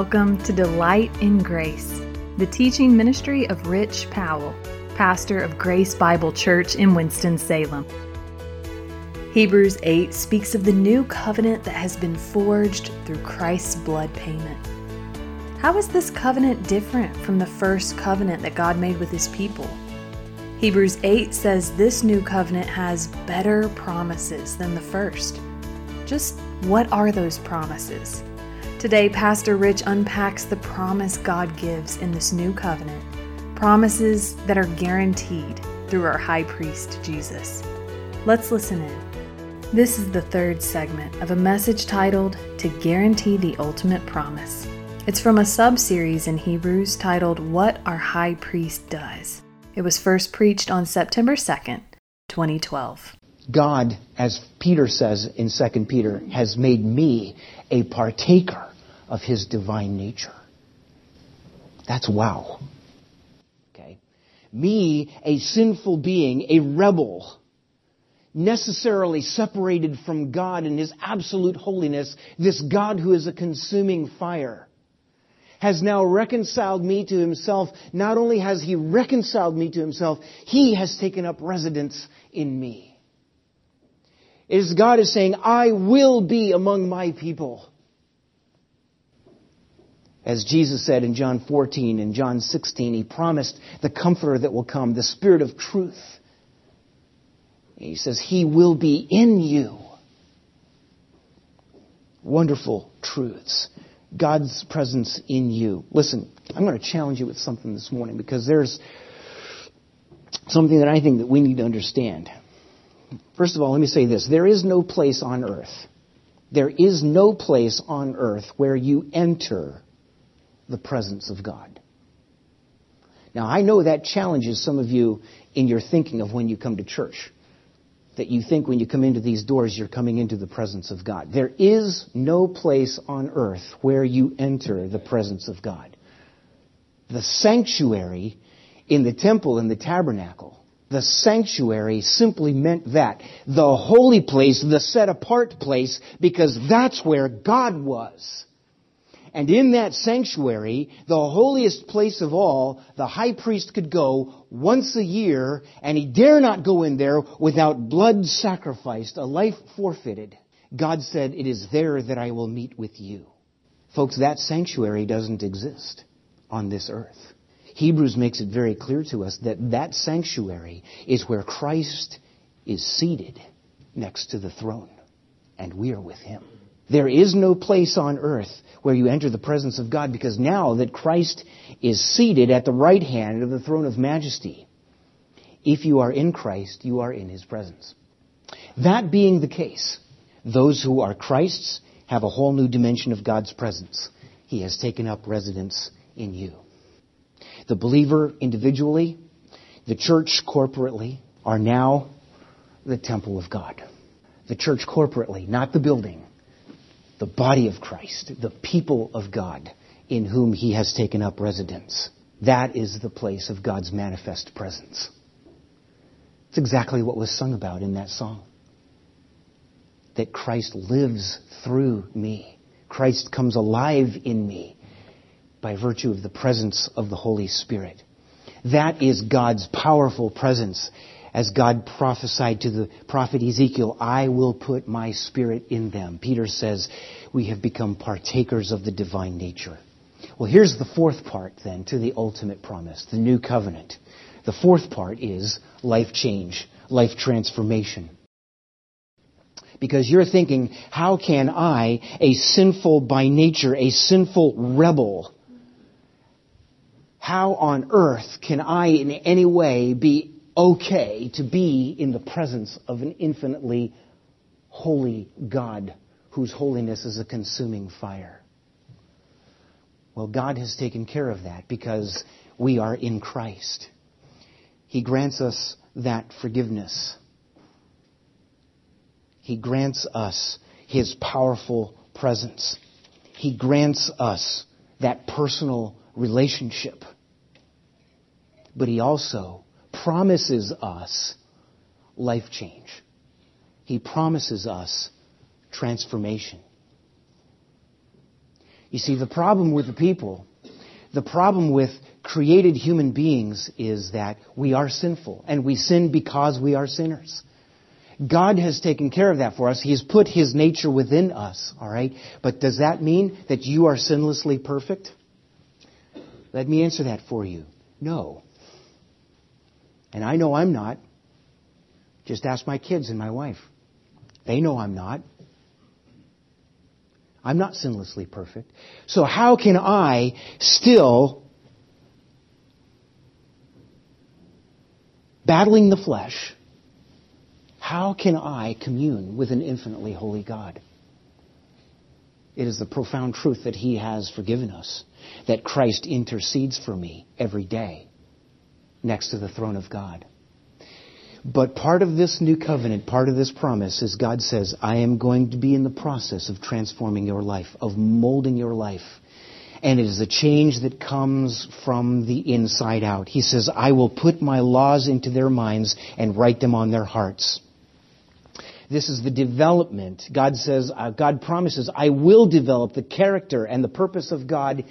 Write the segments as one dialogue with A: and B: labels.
A: Welcome to Delight in Grace, the teaching ministry of Rich Powell, pastor of Grace Bible Church in Winston-Salem. Hebrews 8 speaks of the new covenant that has been forged through Christ's blood payment. How is this covenant different from the first covenant that God made with his people? Hebrews 8 says this new covenant has better promises than the first. Just what are those promises? Today, Pastor Rich unpacks the promise God gives in this new covenant, promises that are guaranteed through our high priest, Jesus. Let's listen in. This is the third segment of a message titled To Guarantee the Ultimate Promise. It's from a sub series in Hebrews titled What Our High Priest Does. It was first preached on September 2nd, 2012.
B: God, as Peter says in 2 Peter, has made me a partaker of his divine nature. That's wow. Okay. Me, a sinful being, a rebel, necessarily separated from God and his absolute holiness, this God who is a consuming fire has now reconciled me to himself. Not only has he reconciled me to himself, he has taken up residence in me. It is God is saying, I will be among my people. As Jesus said in John 14 and John 16, he promised the comforter that will come, the spirit of truth. He says, he will be in you. Wonderful truths. God's presence in you. Listen, I'm going to challenge you with something this morning because there's something that I think that we need to understand. First of all, let me say this. There is no place on earth. There is no place on earth where you enter the presence of God. Now, I know that challenges some of you in your thinking of when you come to church that you think when you come into these doors, you're coming into the presence of God. There is no place on earth where you enter the presence of God. The sanctuary in the temple and the tabernacle, the sanctuary simply meant that. The holy place, the set apart place, because that's where God was. And in that sanctuary, the holiest place of all, the high priest could go once a year, and he dare not go in there without blood sacrificed, a life forfeited. God said, it is there that I will meet with you. Folks, that sanctuary doesn't exist on this earth. Hebrews makes it very clear to us that that sanctuary is where Christ is seated next to the throne, and we are with him. There is no place on earth where you enter the presence of God because now that Christ is seated at the right hand of the throne of majesty, if you are in Christ, you are in his presence. That being the case, those who are Christ's have a whole new dimension of God's presence. He has taken up residence in you. The believer individually, the church corporately, are now the temple of God. The church corporately, not the building, the body of Christ, the people of God in whom he has taken up residence. That is the place of God's manifest presence. It's exactly what was sung about in that song. That Christ lives through me. Christ comes alive in me by virtue of the presence of the Holy Spirit. That is God's powerful presence as God prophesied to the prophet Ezekiel, I will put my spirit in them. Peter says, we have become partakers of the divine nature. Well, here's the fourth part then to the ultimate promise, the new covenant. The fourth part is life change, life transformation. Because you're thinking, how can I, a sinful by nature, a sinful rebel, how on earth can I in any way be okay to be in the presence of an infinitely holy God whose holiness is a consuming fire. Well, God has taken care of that because we are in Christ. He grants us that forgiveness. He grants us His powerful presence. He grants us that personal relationship. But He also promises us life change. He promises us transformation. You see, the problem with the people, the problem with created human beings is that we are sinful, and we sin because we are sinners. God has taken care of that for us. He has put His nature within us, alright? But does that mean that you are sinlessly perfect? Let me answer that for you. No. And I know I'm not. Just ask my kids and my wife. They know I'm not. I'm not sinlessly perfect. So how can I still, battling the flesh, how can I commune with an infinitely holy God? It is the profound truth that He has forgiven us, that Christ intercedes for me every day next to the throne of God. But part of this new covenant, part of this promise is God says, I am going to be in the process of transforming your life, of molding your life. And it is a change that comes from the inside out. He says, I will put my laws into their minds and write them on their hearts. This is the development. God says, uh, God promises, I will develop the character and the purpose of God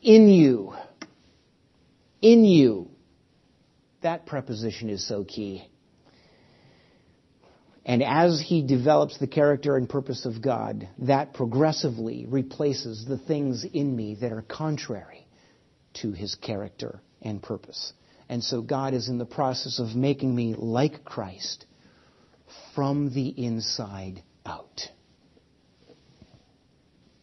B: in you. In you. That preposition is so key. And as he develops the character and purpose of God, that progressively replaces the things in me that are contrary to his character and purpose. And so God is in the process of making me like Christ from the inside out.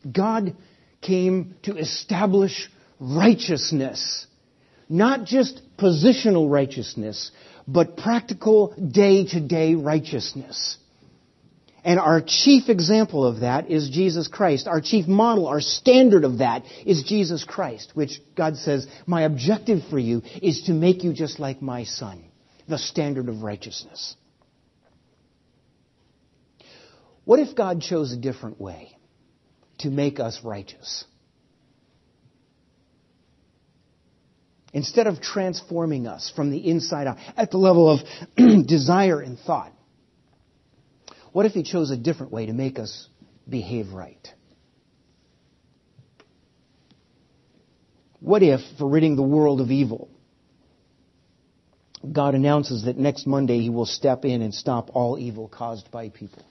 B: God came to establish righteousness, not just positional righteousness, but practical day to day righteousness. And our chief example of that is Jesus Christ. Our chief model, our standard of that is Jesus Christ, which God says, my objective for you is to make you just like my son, the standard of righteousness. What if God chose a different way to make us righteous? Instead of transforming us from the inside out at the level of desire and thought, what if He chose a different way to make us behave right? What if, for ridding the world of evil, God announces that next Monday He will step in and stop all evil caused by people?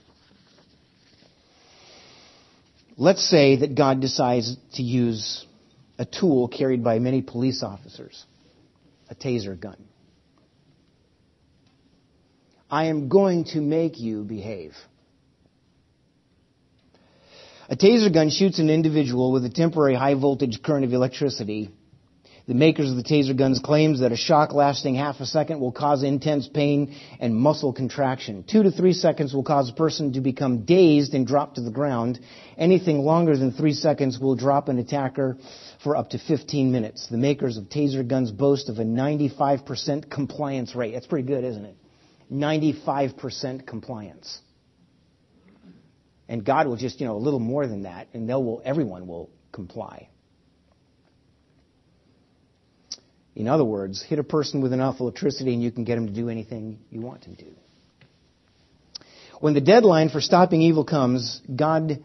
B: Let's say that God decides to use a tool carried by many police officers, a taser gun. I am going to make you behave. A taser gun shoots an individual with a temporary high voltage current of electricity the makers of the taser guns claims that a shock lasting half a second will cause intense pain and muscle contraction. Two to three seconds will cause a person to become dazed and drop to the ground. Anything longer than three seconds will drop an attacker for up to 15 minutes. The makers of taser guns boast of a 95% compliance rate. That's pretty good, isn't it? 95% compliance. And God will just, you know, a little more than that, and they'll will, everyone will comply. In other words, hit a person with enough electricity and you can get them to do anything you want them to do. When the deadline for stopping evil comes, God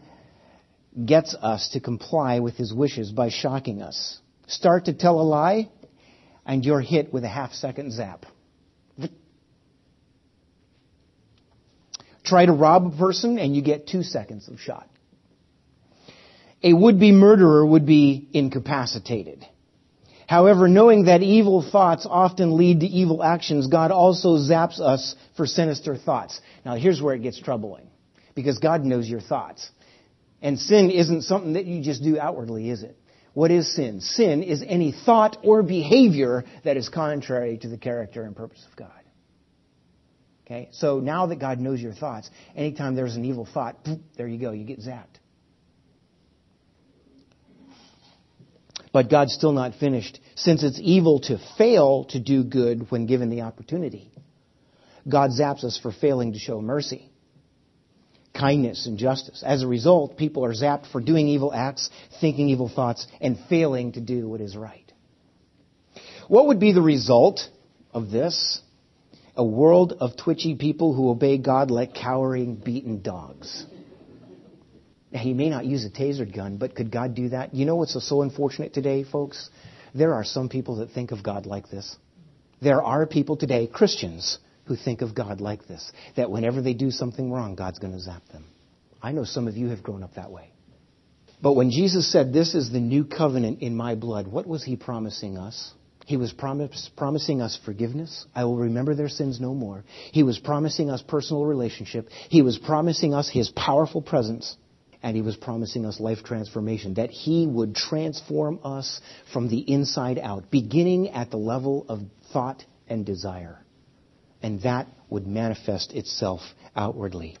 B: gets us to comply with his wishes by shocking us. Start to tell a lie, and you're hit with a half second zap. Try to rob a person, and you get two seconds of shot. A would be murderer would be incapacitated. However, knowing that evil thoughts often lead to evil actions, God also zaps us for sinister thoughts. Now here's where it gets troubling. Because God knows your thoughts. And sin isn't something that you just do outwardly, is it? What is sin? Sin is any thought or behavior that is contrary to the character and purpose of God. Okay? So now that God knows your thoughts, anytime there's an evil thought, there you go, you get zapped. But God's still not finished, since it's evil to fail to do good when given the opportunity. God zaps us for failing to show mercy, kindness, and justice. As a result, people are zapped for doing evil acts, thinking evil thoughts, and failing to do what is right. What would be the result of this? A world of twitchy people who obey God like cowering, beaten dogs. Now, he may not use a tasered gun, but could God do that? You know what's so unfortunate today, folks? There are some people that think of God like this. There are people today, Christians, who think of God like this. That whenever they do something wrong, God's going to zap them. I know some of you have grown up that way. But when Jesus said, This is the new covenant in my blood, what was he promising us? He was promise, promising us forgiveness. I will remember their sins no more. He was promising us personal relationship. He was promising us his powerful presence. And he was promising us life transformation, that he would transform us from the inside out, beginning at the level of thought and desire. And that would manifest itself outwardly.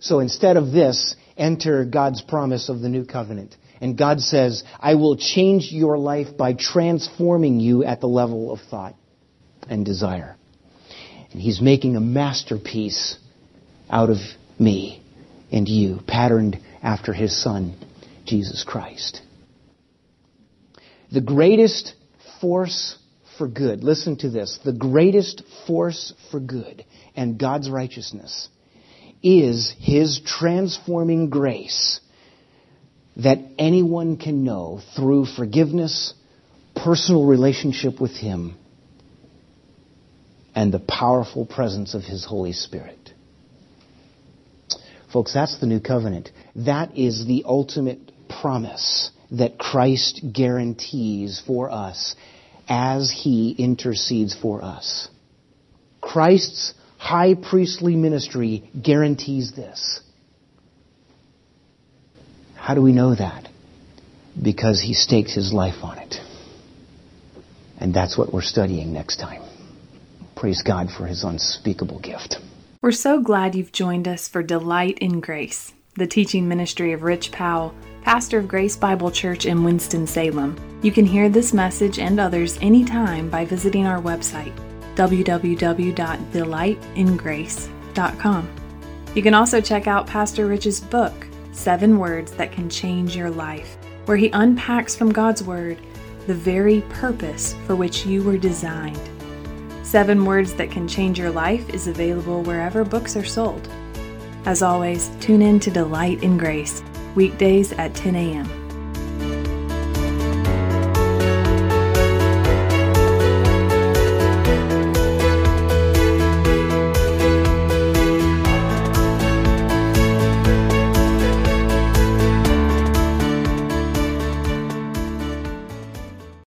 B: So instead of this, enter God's promise of the new covenant. And God says, I will change your life by transforming you at the level of thought and desire. And He's making a masterpiece out of me and you, patterned after His Son, Jesus Christ. The greatest force for good, listen to this, the greatest force for good and God's righteousness is His transforming grace that anyone can know through forgiveness, personal relationship with Him, and the powerful presence of His Holy Spirit. Folks, that's the new covenant. That is the ultimate promise that Christ guarantees for us as He intercedes for us. Christ's high priestly ministry guarantees this. How do we know that? Because he staked his life on it. And that's what we're studying next time. Praise God for his unspeakable gift.
A: We're so glad you've joined us for Delight in Grace, the teaching ministry of Rich Powell, pastor of Grace Bible Church in Winston-Salem. You can hear this message and others anytime by visiting our website, www.delightingrace.com. You can also check out Pastor Rich's book, Seven Words That Can Change Your Life, where he unpacks from God's Word the very purpose for which you were designed. Seven Words That Can Change Your Life is available wherever books are sold. As always, tune in to Delight in Grace, weekdays at 10 a.m.